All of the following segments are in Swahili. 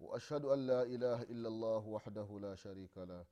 واشهد ان لا اله الا الله وحده لا شريك له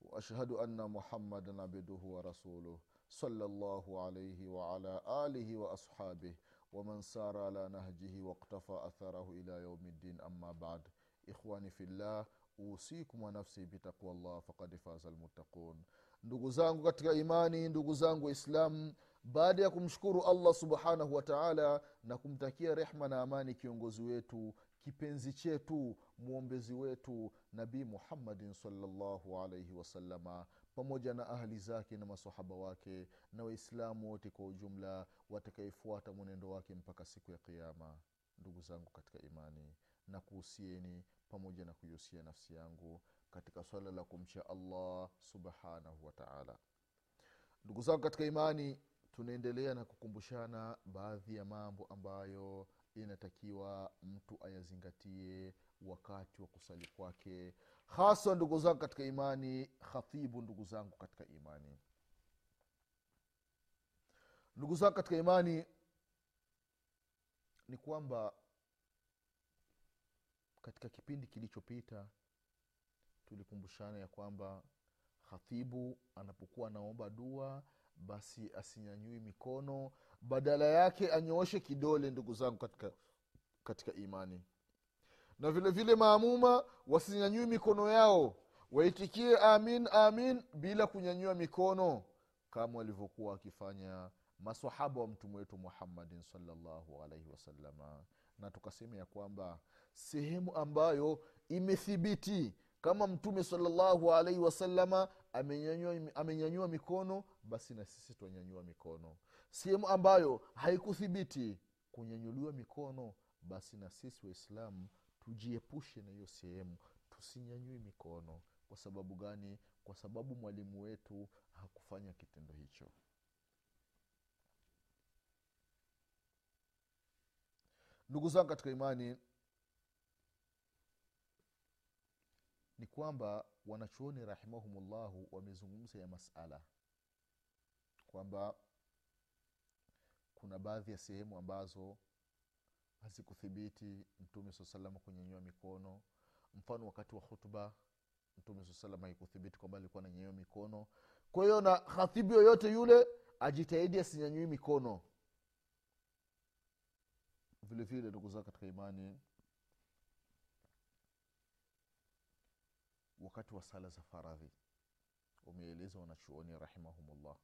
واشهد ان محمدا عبده ورسوله صلى الله عليه وعلى اله واصحابه ومن سار على نهجه واقتفى اثره الى يوم الدين اما بعد ikhwani fillah usikum wa nafsi bitaqwa llah fakad faza lmuttaqun ndugu zangu katika imani ndugu zangu waislamu baada ya kumshukuru allah subhanahu wa taala na kumtakia rehma na amani kiongozi wetu kipenzi chetu mwombezi wetu nabii muhammadin salllahu alaihi wasalama pamoja na ahli zake na masahaba wake na waislamu wote kwa ujumla watakaefuata mwenendo wake mpaka siku ya kiama ndugu zangu katika imani na kuhusieni pamoja na kuihusia nafsi yangu katika swala la kumcha allah subhanahu wataala ndugu zangu katika imani tunaendelea na kukumbushana baadhi ya mambo ambayo inatakiwa mtu ayazingatie wakati wa kusali kwake hasa ndugu zangu katika imani khatibu ndugu zangu katika imani. Ndugu zangu katika imani ni kwamba katika kipindi kilichopita tulikumbushana ya kwamba khatibu anapokuwa anaomba dua basi asinyanyui mikono badala yake anyooshe kidole ndugu zangu katika, katika imani. Na vile vile maamuma wasinyanyui mikono yao. Waitikie amin amin bila kunyanyua mikono kama walivyokuwa wakifanya masahaba wa mtume wetu muhammadin salllahu alaihi wasalama na tukasema ya kwamba sehemu ambayo imethibiti kama mtume salllahu alaihi wasalama amenyanyua, amenyanyua mikono basi na sisi twanyanyua mikono sehemu ambayo haikuthibiti kunyanyuliwa mikono basi na sisi waislamu tujiepushe na hiyo sehemu tusinyanyui mikono. Kwa sababu gani? Kwa sababu mwalimu wetu hakufanya kitendo hicho. Ndugu zangu katika imani ni kwamba wanachuoni rahimahumullahu wamezungumza ya masala kwamba kuna baadhi ya sehemu ambazo hazikuthibiti mtume saa salama kunyanyua mikono. Mfano wakati wa hutuba mtume saa salama haikuthibiti kwamba alikuwa ananyanyua mikono. Kwa hiyo na khatibu yoyote yule ajitahidi asinyanyui mikono. Vile vile ndugu zao katika imani wakati wa sala za faradhi wameeleza wanachuoni rahimahumullah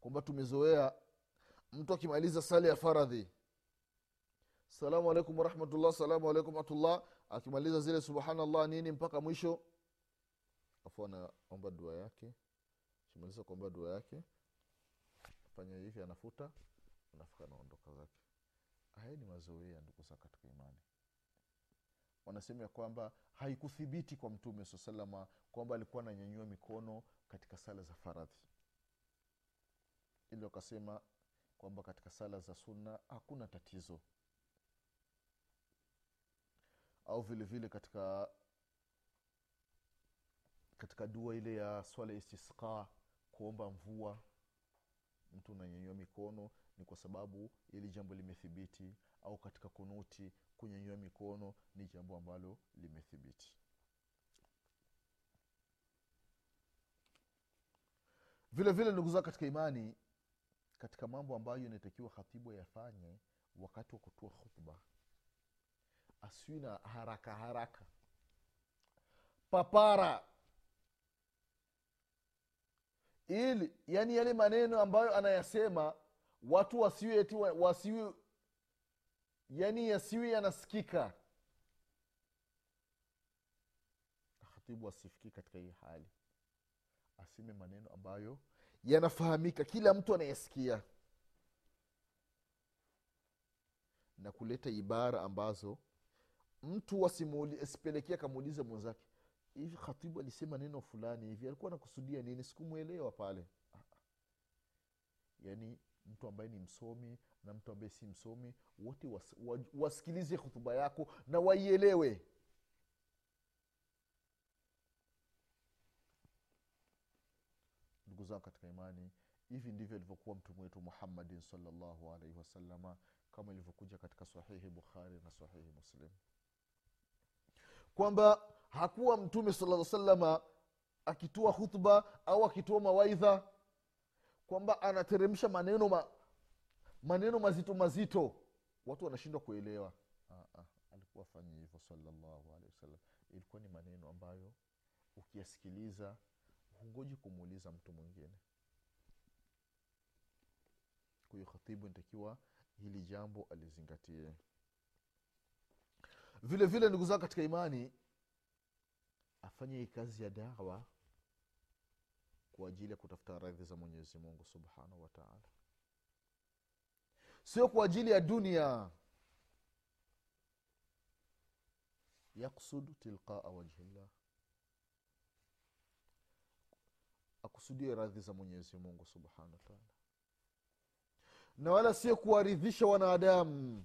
kwamba tumezoea mtu akimaliza sala ya faradhi. Salamu alaikum warahmatullah salamu alaikum atullah akimaliza zile subhanallah nini mpaka mwisho. Afu anaomba dua yake. Kimaliza kuomba dua yake fanya hivi anafuta anafika anaondoka zake. Haya ni mazoea ndugu katika imani. Wanasema ya kwamba haikuthibiti kwa mtume saa salama kwamba alikuwa ananyanyua mikono katika sala za faradhi. Ili wakasema kwamba katika sala za sunna hakuna tatizo. Au vile vile katika katika dua ile ya swala istisqa kuomba mvua mtu unanyanyua mikono ni kwa sababu ili jambo limethibiti au katika kunuti kunyanyua mikono ni jambo ambalo limethibiti. Vile vile ndugu zao katika imani katika mambo ambayo inatakiwa khatibu yafanye wakati wa kutoa khutba. Asiwi na haraka haraka. Papara. Ili yani yale maneno ambayo anayasema watu wasiwi eti wasiwi yani yasiwe yanasikika. Khatibu asifikii katika hii hali. Aseme maneno ambayo yanafahamika kila mtu anayesikia na kuleta ibara ambazo mtu asipelekea akamuulize mwenzake hivi khatibu alisema neno fulani hivi alikuwa anakusudia nini? Sikumwelewa pale. Yaani mtu ambaye ni msomi na mtu ambaye si msomi wote was, wa, wasikilize hutuba yako na waielewe ndugu zangu katika imani. Hivi ndivyo alivyokuwa mtume wetu muhammadin salllahu alaihi wasalama kama ilivyokuja katika sahihi bukhari na sahihi muslim. Kwamba hakuwa mtume sala salama akitoa khutba au akitoa mawaidha kwamba anateremsha maneno ma, maneno mazito mazito. Watu wanashindwa kuelewa. Ah, ah, alikuwa afanyi hivyo salllahu alehi wasallam ilikuwa ni maneno ambayo ukiyasikiliza hungoji kumuuliza mtu mwingine. Kwa khatibu nitakiwa hili jambo alizingatie. Vile vile ndugu zao katika imani afanye hii kazi ya dawa kwa ajili ya kutafuta radhi za mwenyezi mungu subhanahu wataala sio kwa ajili ya dunia. Yaksud tilqaa wajhillah akusudie radhi za mwenyezi mungu subhanahu wataala na wala sio kuwaridhisha wanadamu.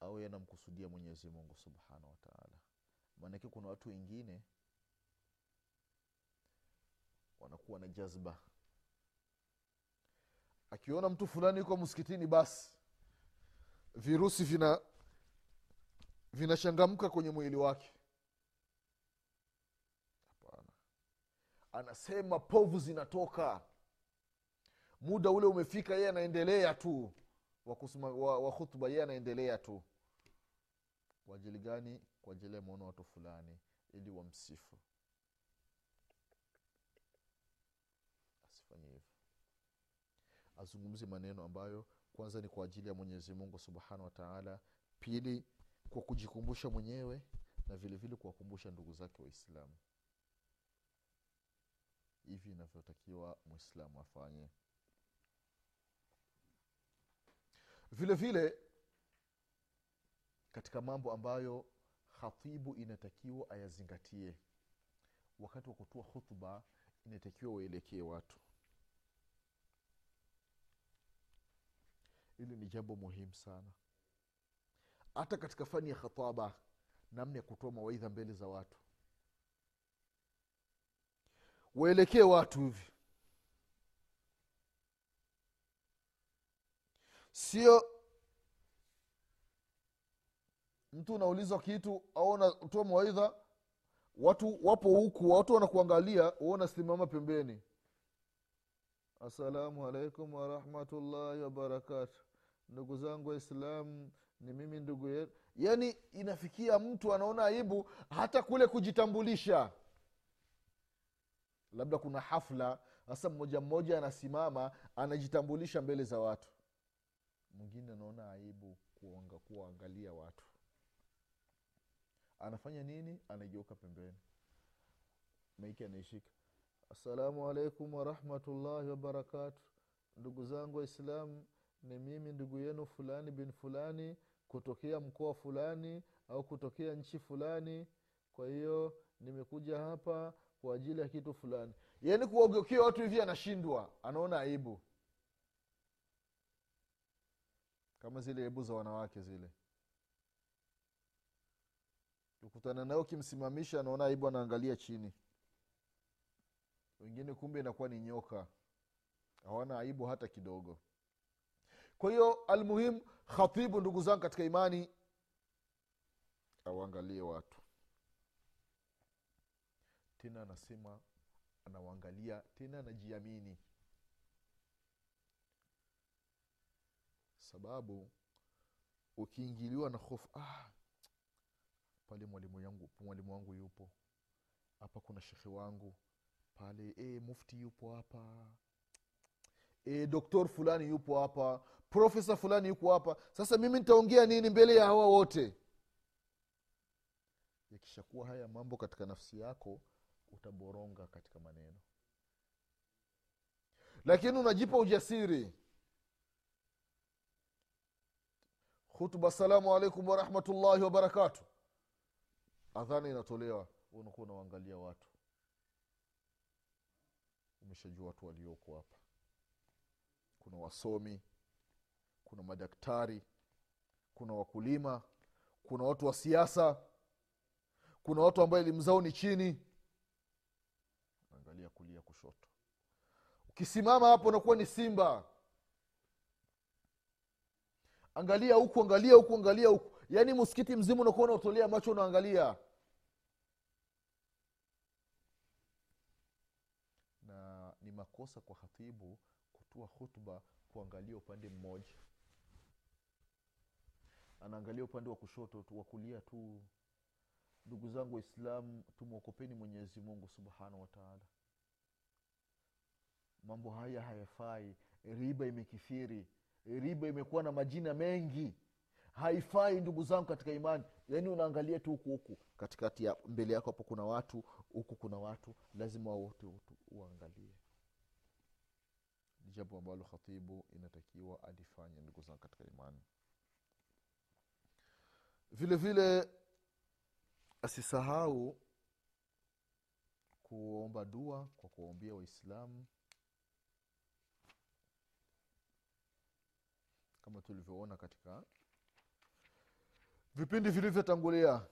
Au yanamkusudia mwenyezi mungu subhanahu wataala maanake kuna watu wengine wanakuwa na jazba. Akiona mtu fulani yuko msikitini basi virusi vina vinachangamka kwenye mwili wake. Hapana. Anasema povu zinatoka. Muda ule umefika yeye anaendelea tu. Wa, kusuma, wa, wa yeye anaendelea tu. Kwa ajili gani? Kwa ajili ya maona watu fulani ili wamsifu. Asifanye hivyo. Azungumze maneno ambayo kwanza ni kwa ajili ya mwenyezi mungu subhanahu wa pili kwa kujikumbusha mwenyewe na vile vile kuwakumbusha ndugu zake waislamu. Hivi inavyotakiwa mwislamu afanye. Vile vile katika mambo ambayo khatibu inatakiwa ayazingatie wakati wa kutoa khutba inatakiwa waelekee watu. Hili ni jambo muhimu sana hata katika fani ya khataba namna ya kutoa mawaidha mbele za watu. Waelekee watu hivi. Sio mtu unaulizwa kitu au unatoa mawaidha watu wapo huku watu wanakuangalia unasimama pembeni. Assalamu alaikum warahmatullahi wabarakatu ndugu zangu waislamu ni mimi ndugu yetu yaani inafikia mtu anaona aibu hata kule kujitambulisha. Labda kuna hafla sasa mmoja mmoja anasimama anajitambulisha mbele za watu. Mwingine anaona aibu kuwaangalia watu. Anafanya nini? Anageuka pembeni. Maiki anaishika assalamu alaikum warahmatullahi wabarakatu ndugu zangu waislamu ni mimi ndugu yenu fulani bin fulani kutokea mkoa fulani au kutokea nchi fulani. Kwa hiyo nimekuja hapa kwa ajili ya kitu fulani. Yaani kuwageukia watu hivi anashindwa. Anaona aibu. Kama zile aibu za wanawake zile. Ukutana nayo ukimsimamisha anaona aibu anaangalia chini. Wengine kumbe inakuwa ni nyoka. Hawana aibu hata kidogo. Kwa hiyo almuhim khatibu ndugu zangu katika imani awaangalie watu. Tena anasema anawaangalia tena anajiamini. Sababu ukiingiliwa na hofu ah, pale mwalimu yangu mwalimu wangu yupo. Hapa kuna shekhe wangu. Pale e, mufti yupo hapa e, doktor fulani yupo hapa profesa fulani yuko hapa. Sasa mimi nitaongea nini mbele ya hawa wote? Yakishakuwa haya mambo katika nafsi yako utaboronga katika maneno. Lakini unajipa ujasiri. Hutuba assalamu alaikum warahmatullahi wabarakatu adhana inatolewa unakuwa unawaangalia watu. Umeshajua watu walioko hapa kuna wasomi kuna madaktari kuna wakulima kuna watu wa siasa kuna watu ambao elimu zao ni chini. Angalia kulia kushoto. Ukisimama hapo unakuwa ni simba. Angalia huku angalia huku angalia huku. Yaani msikiti mzima unakuwa unaotolea macho unaangalia. Na ni makosa kwa hatibu kutoa hutuba kuangalia upande mmoja. Anaangalia upande wa kushoto tu wa kulia tu. Ndugu zangu waislamu tumwokopeni mwenyezi mungu subhanahu wataala mambo haya hayafai. Riba imekithiri. Riba imekuwa na majina mengi. Haifai ndugu zangu katika imani. Yaani unaangalia tu huku huku. Katikati ya mbele yako hapo kuna watu huku kuna watu. Lazima wote uangalie jambo ambalo khatibu inatakiwa alifanye ndugu zangu katika imani. Vile vile asisahau kuomba dua kwa kuwaombia waislamu. Kama tulivyoona katika vipindi vilivyotangulia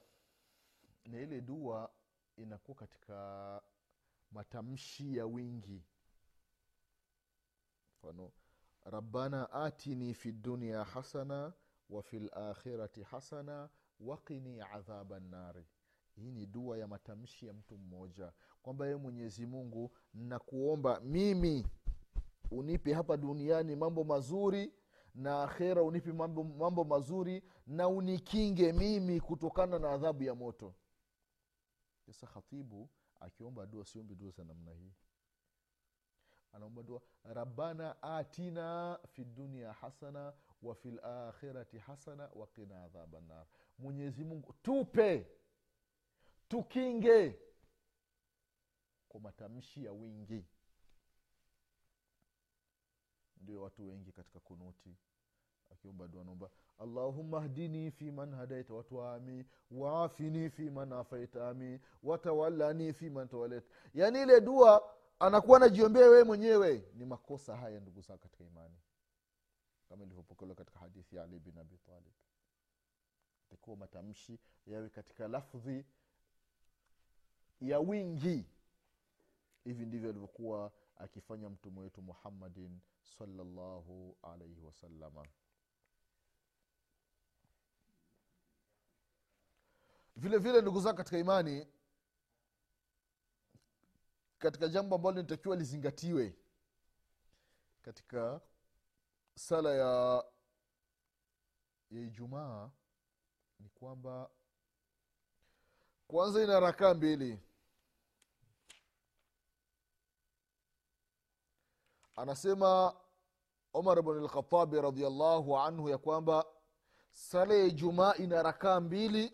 na ile dua inakuwa katika matamshi ya wingi mfano rabbana atini fi dunia hasana wa fi lakhirati hasana waqini adhaba nnari hii ni dua ya matamshi ya mtu mmoja kwamba ye mwenyezi mungu nakuomba mimi unipe hapa duniani mambo mazuri na akhera unipe mambo, mambo mazuri na unikinge mimi kutokana na adhabu ya moto. Sasa khatibu akiomba dua siombi dua za namna hii anaomba dua rabbana atina fi dunia hasana wa fi lakhirati hasana waqina adhaba nar. Mwenyezi mungu tupe tukinge kwa matamshi ya wingi. Ndio watu wengi katika kunuti akiomba dua naomba allahuma hdini fi man hadaita watwami waafini fi man afaita ami watawallani fi man tawalet yaani ile dua anakuwa anajiombea wewe mwenyewe. Ni makosa haya ndugu zangu katika imani. Kama ilivyopokelewa katika hadithi ya ali bin abi talib. Takiwa matamshi yawe katika lafdhi ya wingi. Hivi ndivyo alivyokuwa akifanya mtume wetu muhammadin salllahu alaihi wasalama vile vile ndugu zangu katika imani katika jambo ambalo linatakiwa lizingatiwe katika sala ya ya ijumaa ni kwamba kwanza ina rakaa mbili. Anasema umar bn lkhatabi radiallahu anhu ya kwamba sala ya ijumaa ina rakaa mbili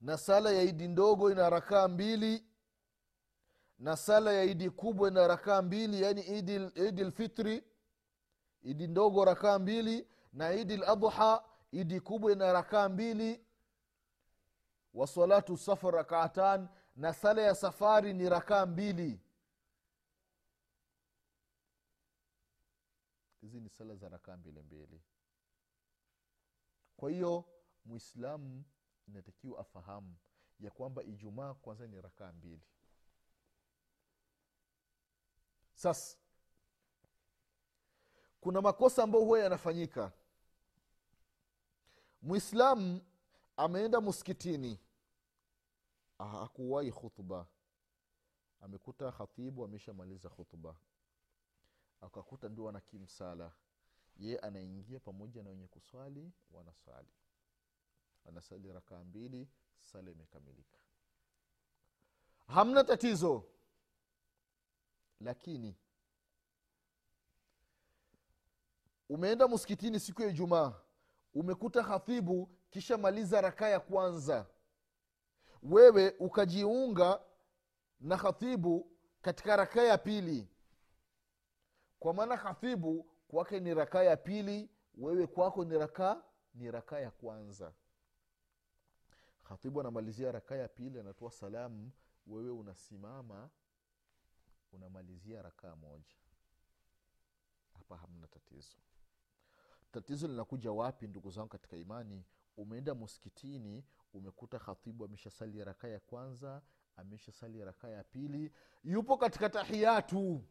na sala ya idi ndogo ina rakaa mbili na sala ya idi kubwa ina rakaa mbili yaani idi, lfitri idi ndogo rakaa mbili na idi ladha idi kubwa ina rakaa mbili. Wa salatu safar rakaatan na sala ya safari ni rakaa mbili. Hizi ni sala za rakaa mbili mbili. Kwa hiyo mwislamu inatakiwa afahamu ya kwamba ijumaa kwanza ni rakaa mbili sasa kuna makosa ambayo huwa yanafanyika. Mwislamu ameenda muskitini hakuwahi khutba. Amekuta khatibu ameshamaliza khutba. Akakuta ndio wanakimsala ye anaingia pamoja na wenye kuswali wanaswali. Anasali rakaa mbili sala imekamilika. Hamna tatizo lakini umeenda msikitini siku ya ijumaa umekuta khatibu kisha maliza rakaa ya kwanza. Wewe ukajiunga na khatibu katika rakaa ya pili. Kwa maana khatibu kwake ni rakaa ya pili wewe kwako ni rakaa ni rakaa ya kwanza. Khatibu anamalizia rakaa ya pili anatoa salamu wewe unasimama unamalizia rakaa moja. Hapa hamna tatizo. Tatizo linakuja wapi ndugu zangu katika imani? Umeenda muskitini umekuta khatibu ameshasali rakaa ya kwanza ameshasali rakaa ya pili yupo katika tahiyatu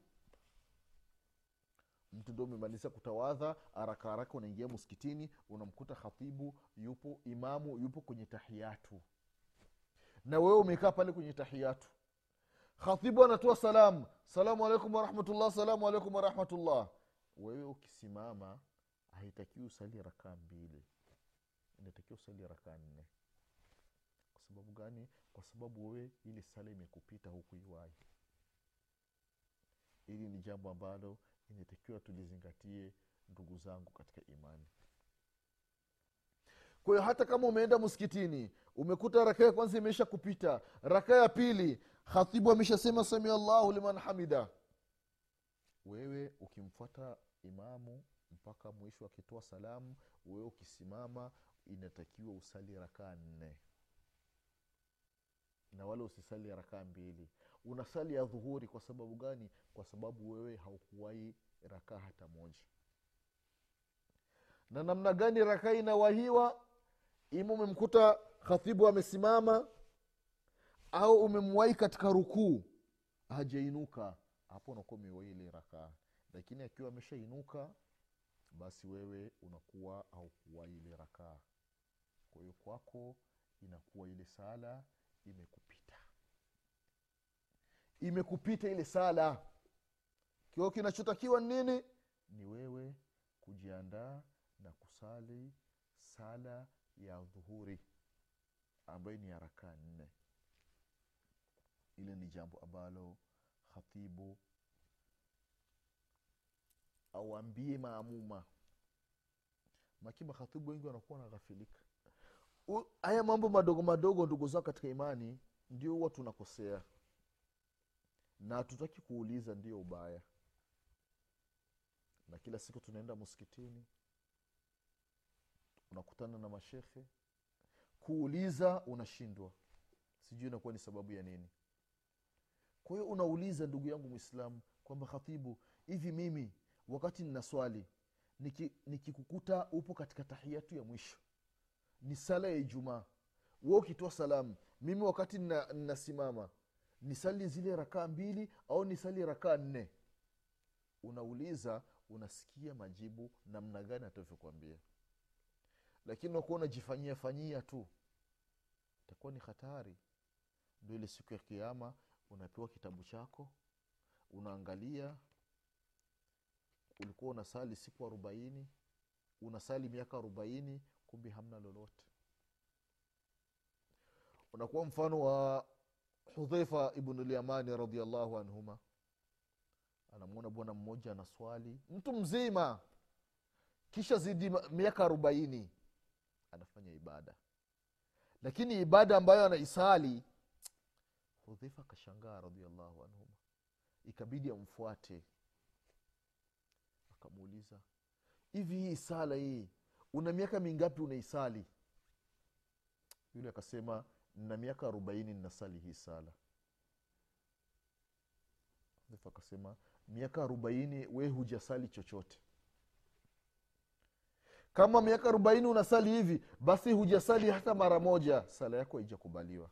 mtu ndo umemaliza kutawadha haraka haraka unaingia muskitini unamkuta khatibu yupo imamu yupo kwenye tahiyatu. Na wewe umekaa pale kwenye tahiyatu khatibu anatoa salamu. Salamu alaikum warahmatullah salamu alaikum warahmatullah wewe ukisimama haitakiwi usali rakaa mbili. Inatakiwa usali rakaa nne. Kwa sababu gani? Kwa sababu wewe ile sala imekupita huku iwai hili ni jambo ambalo inatakiwa tulizingatie ndugu zangu katika imani. Kwa hiyo hata kama umeenda msikitini umekuta rakaa ya kwanza imeisha kupita raka ya pili khatibu ameshasema sami allahu liman hamida. Wewe ukimfuata imamu mpaka mwisho akitoa salamu wewe ukisimama inatakiwa usali rakaa nne. Na wala usisali rakaa mbili. Unasali ya dhuhuri kwa sababu gani? Kwa sababu wewe haukuwahi rakaa hata moja. Na namna gani rakaa inawahiwa? Ima umemkuta khatibu amesimama au umemwahi katika rukuu? Hajainuka. Hapo unakuwa umewahi ile rakaa. Lakini akiwa ameshainuka basi wewe unakuwa haukuwahi ile rakaa. Kwa hiyo kwako inakuwa ile sala imekupita. Imekupita ile sala. Kio kinachotakiwa nini? Ni wewe kujiandaa na kusali sala ya dhuhuri ambayo ni ya rakaa nne ile ni jambo ambalo khatibu awambie maamuma. Makiba khatibu wengi wanakuwa wanaghafilika. Haya mambo madogo madogo ndugu zao katika imani ndio huwa tunakosea. Na hatutaki kuuliza ndio ubaya. Na kila siku tunaenda msikitini unakutana na mashekhe kuuliza unashindwa. Sijui inakuwa ni sababu ya nini kwa hiyo unauliza ndugu yangu mwislamu kwamba khatibu hivi mimi wakati nina swali nikikukuta niki upo katika tahiyatu ya mwisho ni sala ya ijumaa we ukitoa salamu mimi wakati ninasimama nisali zile rakaa mbili au nisali rakaa nne? Unauliza unasikia majibu namna gani atavyokwambia lakini wakuwa unajifanyia fanyia tu itakuwa ni hatari. Ndo ile siku ya kiama unapewa kitabu chako unaangalia ulikuwa unasali siku arobaini unasali miaka arobaini kumbe hamna lolote. Unakuwa mfano wa hudhaifa ibnulyamani radiallahu anhuma. Anamwona bwana mmoja anaswali mtu mzima. Kisha zidi miaka arobaini anafanya ibada. Lakini ibada ambayo anaisali hudhaifa akashangaa radiallahu anhuma. Ikabidi amfuate. Akamuuliza hivi hii sala hii una miaka mingapi unaisali? Yule akasema na miaka arobaini ninasali hii sala. Hudhaifa akasema miaka arobaini we hujasali chochote. Kama miaka arobaini unasali hivi basi hujasali hata mara moja. Sala yako haijakubaliwa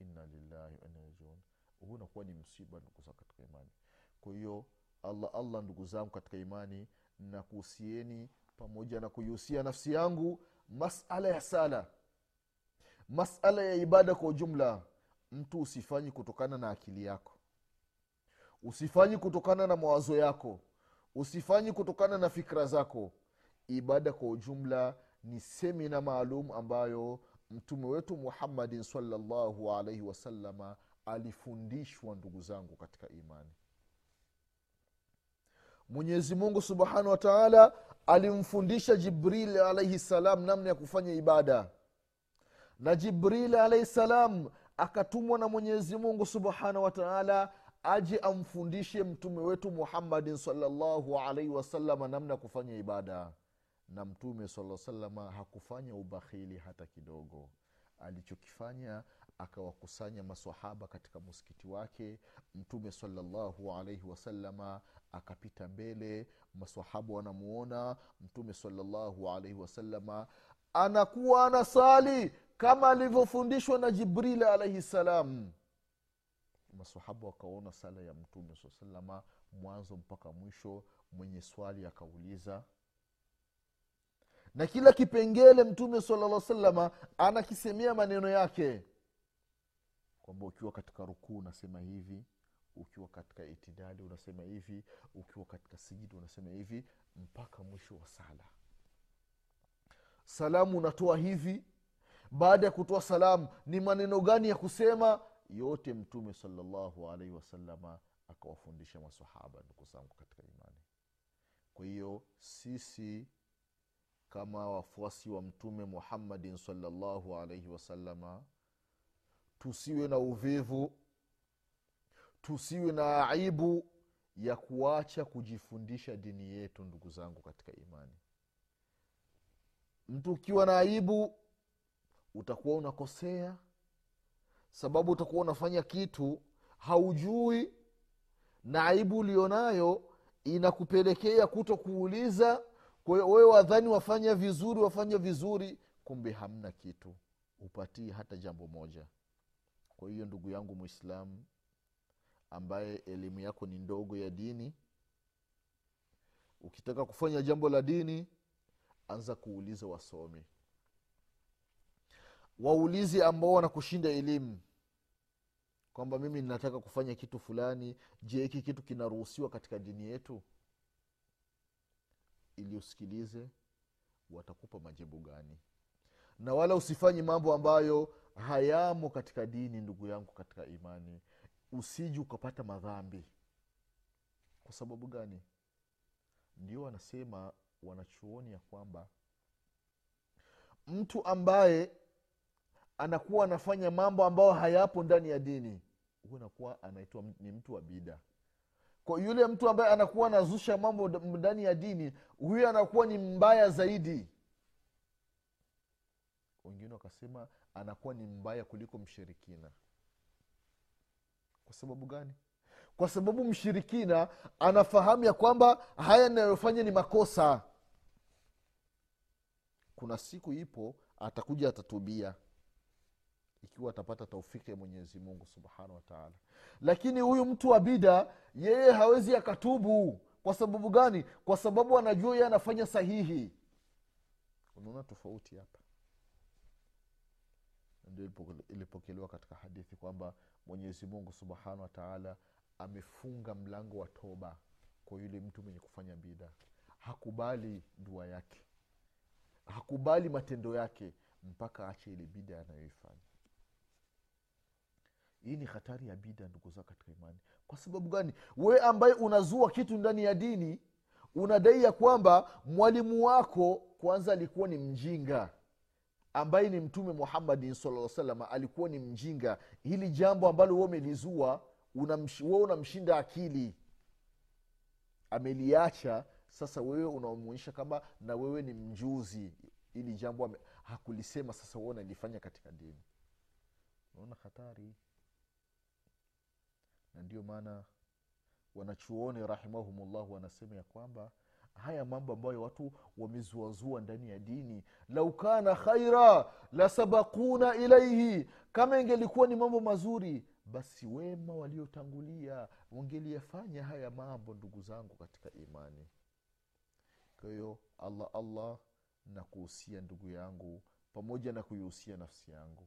inna lillahi wanajiun huu unakuwa ni msiba ndugu zangu katika imani. Kwa hiyo allah allah ndugu zangu katika imani nakuhusieni pamoja na kuihusia nafsi yangu masala ya sala. Masala ya ibada kwa ujumla mtu usifanyi kutokana na akili yako. Usifanyi kutokana na mawazo yako. Usifanyi kutokana na fikra zako. Ibada kwa ujumla ni semina maalum ambayo mtume wetu muhammadin salllahu alaihi wasalama alifundishwa ndugu zangu katika imani. Mwenyezi mungu subhanahu wa taala alimfundisha jibril alaihi salam namna ya kufanya ibada. Na jibril alaihi salam akatumwa na mwenyezi mungu subhanahu wa taala aje amfundishe mtume wetu muhammadin salllahu alaihi wasalama namna ya kufanya ibada na mtume sala salama hakufanya ubakhili hata kidogo. Alichokifanya akawakusanya masahaba katika muskiti wake. Mtume salallahu alaihi wasalama akapita mbele masahaba wanamuona. Mtume salallahu alaihi wasalama anakuwa anasali kama alivyofundishwa na jibrili alaihi salam. Masahaba wakaona sala ya mtume saa salama mwanzo mpaka mwisho mwenye swali akauliza na kila kipengele mtume salalla salama anakisemea maneno yake. Kwamba ukiwa katika rukuu unasema hivi ukiwa katika itidali unasema hivi ukiwa katika sijidi unasema hivi mpaka mwisho wa sala. Salamu unatoa hivi. Baada ya kutoa salamu ni maneno gani ya kusema? Yote mtume salallahu alaihi wasalama akawafundisha masahaba ndugu zangu katika imani. Kwa hiyo sisi kama wafuasi wa mtume muhammadin salllahu alaihi wasalama tusiwe na uvivu tusiwe na aibu ya kuacha kujifundisha dini yetu ndugu zangu katika imani. Mtu ukiwa na aibu utakuwa unakosea. Sababu utakuwa unafanya kitu haujui na aibu ulionayo inakupelekea kuto kuuliza kwa wewe wadhani wafanya vizuri wafanya vizuri kumbe hamna kitu. Upatii hata jambo moja. Kwa hiyo ndugu yangu mwislamu ambaye elimu yako ni ndogo ya dini ukitaka kufanya jambo la dini anza kuuliza wasomi. Waulizi ambao wanakushinda elimu kwamba mimi ninataka kufanya kitu fulani. Je hiki kitu kinaruhusiwa katika dini yetu ili usikilize watakupa majibu gani. Na wala usifanyi mambo ambayo hayamo katika dini ndugu yangu katika imani. Usiji ukapata madhambi. Kwa sababu gani? Ndio wanasema wanachuoni ya kwamba mtu ambaye anakuwa anafanya mambo ambayo hayapo ndani ya dini huyu anakuwa anaitwa ni mtu wa bida kwa yule mtu ambaye anakuwa anazusha mambo ndani ya dini huyu anakuwa ni mbaya zaidi. Wengine wakasema anakuwa ni mbaya kuliko mshirikina. Kwa sababu gani? Kwa sababu mshirikina anafahamu ya kwamba haya anayofanya ni makosa. Kuna siku ipo atakuja atatubia ikiwa atapata taufiki ya mwenyezi mungu subhanahu wataala lakini huyu mtu wa bida yeye hawezi akatubu. Kwa sababu gani? Kwa sababu anajua yeye anafanya sahihi. Unaona tofauti hapa. Ndio ilipokelewa katika hadithi kwamba mwenyezi mungu subhanahu wataala amefunga mlango wa toba kwa yule mtu mwenye kufanya bida. Hakubali dua yake. Hakubali matendo yake mpaka ache ile bida anayoifanya hii ni hatari ya bida ndugu zao katika imani. Kwa sababu gani? Wewe ambaye unazua kitu ndani ya dini unadai ya kwamba mwalimu wako kwanza alikuwa ni mjinga ambaye ni mtume muhammadin salaa salama alikuwa ni mjinga. Hili jambo ambalo we umelizua we unamshinda akili. Ameliacha sasa wewe unamuonyesha kama na wewe ni mjuzi. Ili jambo hakulisema sasa wewe unalifanya katika dini. Unaona hatari na ndio maana wanachuoni rahimahumullah wanasema ya kwamba haya mambo ambayo watu wamezuazua ndani ya dini lau kana khaira lasabakuna ilaihi kama ingelikuwa ni mambo mazuri basi wema waliotangulia wangeliyafanya haya mambo ndugu zangu katika imani. Kwa hiyo allah allah na kuhusia ndugu yangu pamoja na kuihusia nafsi yangu.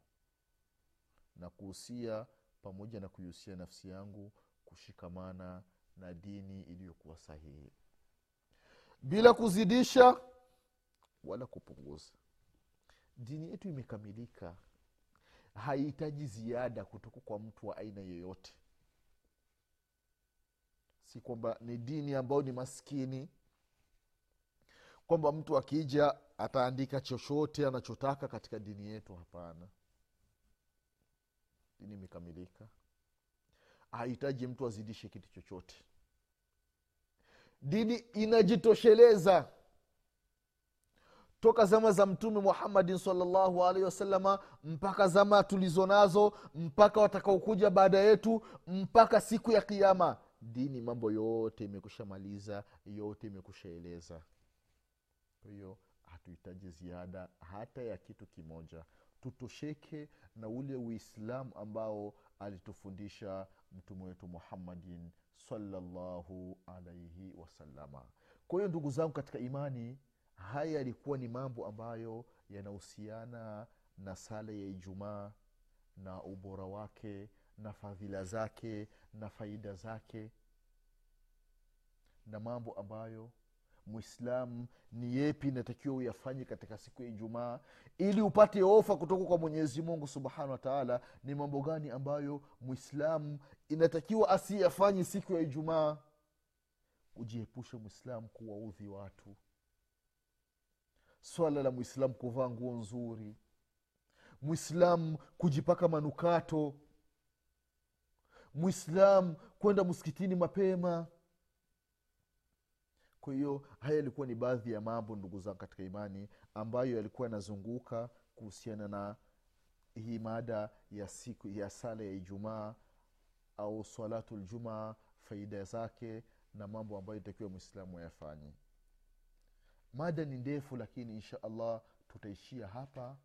Na kuhusia pamoja na kuihusia nafsi yangu kushikamana na dini iliyokuwa sahihi. Bila kuzidisha wala kupunguza. Dini yetu imekamilika. Haihitaji ziada kutoka kwa mtu wa aina yeyote si kwamba ni dini ambayo ni maskini. Kwamba mtu akija ataandika chochote anachotaka katika dini yetu hapana dini imekamilika? Hahitaji mtu azidishe kitu chochote. Dini inajitosheleza. Toka zama za mtume muhammadin salllahu alaihi wasalama mpaka zama tulizo nazo mpaka watakaokuja baada yetu mpaka siku ya kiama dini mambo yote imekusha maliza yote imekusha eleza kwa hiyo hatuhitaji ziada hata ya kitu kimoja tutosheke na ule uislamu ambao alitufundisha mtume wetu muhammadin salallahu alaihi wasalama kwa hiyo ndugu zangu katika imani haya yalikuwa ni mambo ambayo yanahusiana na sala ya ijumaa na ubora wake na fadhila zake na faida zake na mambo ambayo mwislamu ni yepi inatakiwa uyafanye katika siku ya ijumaa ili upate ofa kutoka kwa mwenyezi mungu subhanahu wataala ni mambo gani ambayo mwislamu inatakiwa asiyafanye siku ya ijumaa? Ujiepushe mwislamu kuwaudhi watu. Swala la mwislamu kuvaa nguo nzuri. Mwislamu kujipaka manukato. Mwislamu kwenda msikitini mapema kwa hiyo haya yalikuwa ni baadhi ya mambo ndugu zangu katika imani ambayo yalikuwa yanazunguka kuhusiana na hii mada ya siku ya sala ya ijumaa au salatu ljumaa faida zake na mambo ambayo itakiwa mwislamu ayafanye. Mada ni ndefu lakini insha allah tutaishia hapa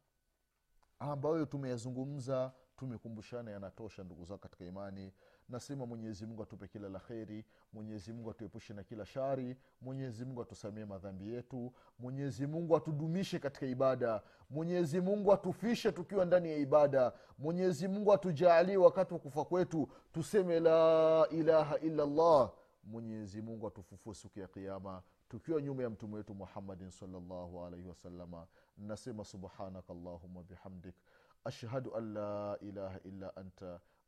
ambayo tumeyazungumza tumekumbushana yanatosha ndugu zao katika imani nasema mwenyezi mungu atupe kila la kheri mwenyezi atuepushe na kila shari mwenyezi mungu atusamie madhambi yetu mwenyezi mungu atudumishe katika ibada mwenyezi mungu atufishe tukiwa ndani ya ibada mwenyezi mungu atujaalie wakati wa kufa kwetu tuseme la ilaha illallah. Mwenyezi mungu atufufue siku ya kiama tukiwa nyuma ya mtume wetu muhammadin salllahu wasalama nasema subhanaka allahuma bihamdik. Ashhadu an la ilaha illa anta